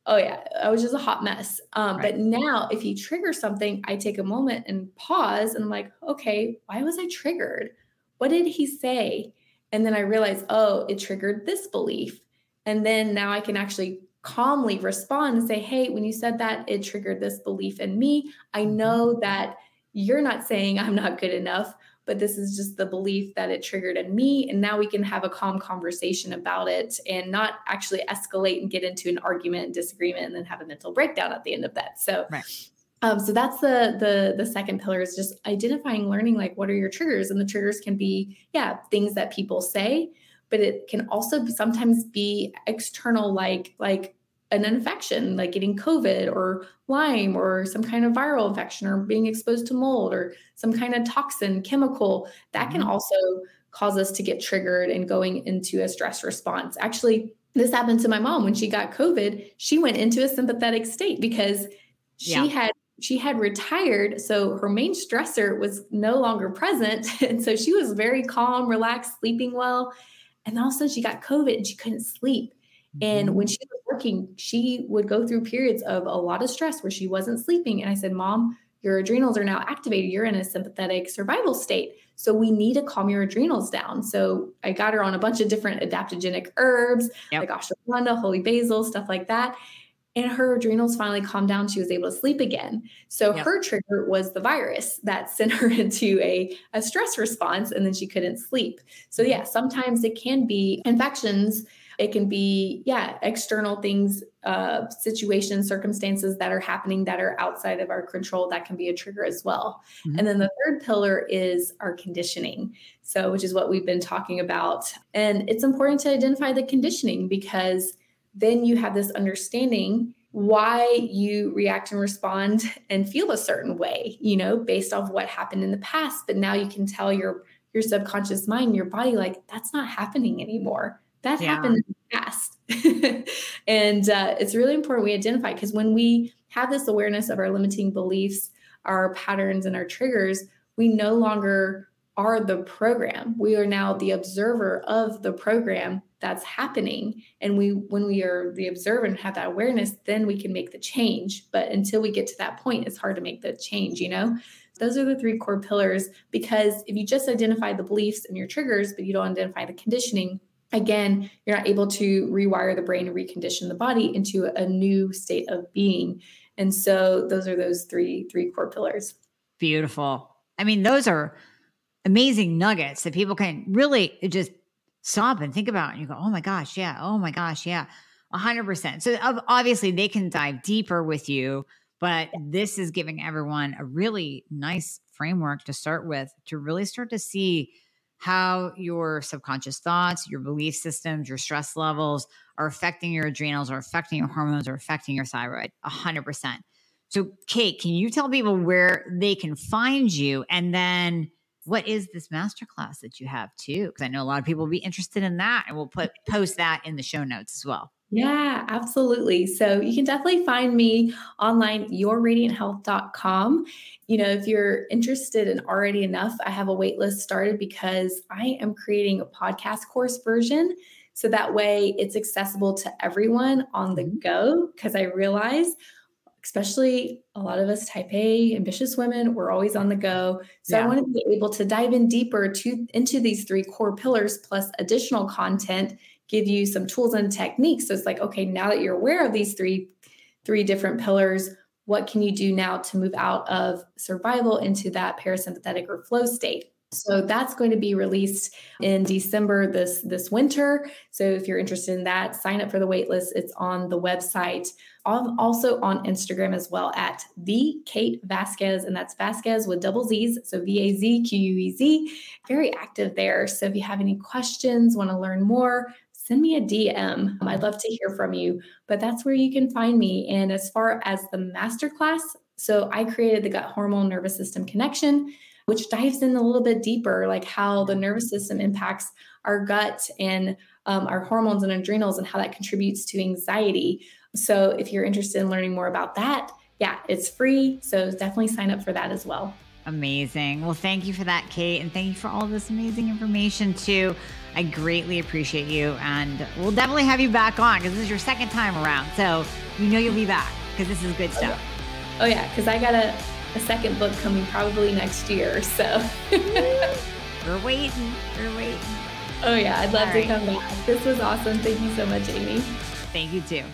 Oh yeah, I was just a hot mess. Um, right. But now, if he triggers something, I take a moment and pause, and I'm like, okay, why was I triggered? What did he say? And then I realize, oh, it triggered this belief. And then now I can actually calmly respond and say, hey, when you said that, it triggered this belief in me. I mm-hmm. know that you're not saying I'm not good enough but this is just the belief that it triggered in me. And now we can have a calm conversation about it and not actually escalate and get into an argument and disagreement and then have a mental breakdown at the end of that. So, right. Um, so that's the the the second pillar is just identifying learning like what are your triggers and the triggers can be yeah things that people say but it can also sometimes be external like like an infection like getting covid or lyme or some kind of viral infection or being exposed to mold or some kind of toxin chemical that can mm-hmm. also cause us to get triggered and going into a stress response. Actually this happened to my mom. When she got covid she went into a sympathetic state because she yeah. had she had retired so her main stressor was no longer present. And so she was very calm relaxed sleeping well. And all of a sudden she got covid and she couldn't sleep and when mm-hmm. she was working, she would go through periods of a lot of stress where she wasn't sleeping. And I said, Mom, your adrenals are now activated. You're in a sympathetic survival state. So we need to calm your adrenals down. So I got her on a bunch of different adaptogenic herbs, yep. like ashwagandha, holy basil, stuff like that. And her adrenals finally calmed down. She was able to sleep again. So yep. her trigger was the virus that sent her into a, a stress response and then she couldn't sleep. So, yeah, sometimes it can be infections it can be, yeah, external things, uh, situations, circumstances that are happening that are outside of our control that can be a trigger as well. Mm-hmm. And then the third pillar is our conditioning. So, which is what we've been talking about. And it's important to identify the conditioning because then you have this understanding why you react and respond and feel a certain way, you know, based off what happened in the past. But now you can tell your your subconscious mind, your body, like that's not happening anymore. That yeah. happened in the past. and uh, it's really important we identify because when we have this awareness of our limiting beliefs, our patterns, and our triggers, we no longer are the program. We are now the observer of the program that's happening. And we when we are the observer and have that awareness, then we can make the change. But until we get to that point, it's hard to make the change, you know? Those are the three core pillars because if you just identify the beliefs and your triggers, but you don't identify the conditioning, again, you're not able to rewire the brain and recondition the body into a new state of being. And so those are those three three core pillars. Beautiful. I mean, those are amazing nuggets that people can really just stop and think about. And you go, oh my gosh, yeah. Oh my gosh, yeah. 100%. So obviously they can dive deeper with you, but this is giving everyone a really nice framework to start with to really start to see how your subconscious thoughts, your belief systems, your stress levels are affecting your adrenals, are affecting your hormones, are affecting your thyroid 100%. So, Kate, can you tell people where they can find you? And then what is this masterclass that you have too? Because I know a lot of people will be interested in that, and we'll put post that in the show notes as well. Yeah, absolutely. So you can definitely find me online, yourradianthealth.com. You know, if you're interested in already enough, I have a waitlist started because I am creating a podcast course version. So that way it's accessible to everyone on the mm-hmm. go. Because I realize, especially a lot of us type A ambitious women, we're always on the go. So yeah. I want to be able to dive in deeper to into these three core pillars plus additional content give you some tools and techniques. So it's like, okay, now that you're aware of these three three different pillars, what can you do now to move out of survival into that parasympathetic or flow state? So that's going to be released in December this this winter. So if you're interested in that, sign up for the waitlist. It's on the website. I'm Also on Instagram as well at the Kate Vazquez, and that's Vazquez with double Z's. So V A Z Q U E Z. Very active there. So if you have any questions, want to learn more, send me a DM. I'd love to hear from you, but that's where you can find me. And as far as the masterclass, so I created the gut hormone nervous system connection, which dives in a little bit deeper, like how the nervous system impacts our gut and um, our hormones and adrenals and how that contributes to anxiety. So if you're interested in learning more about that, yeah, it's free. So definitely sign up for that as well. Amazing. Well, thank you for that, Kate. And thank you for all this amazing information, too. I greatly appreciate you. And we'll definitely have you back on because this is your second time around. So you know you'll be back because this is good stuff. Oh, yeah. Because I got a, a second book coming probably next year. So we're waiting. We're waiting. Oh, yeah. I'd love all to right. come back. This was awesome. Thank you so much, Amy. Thank you, too.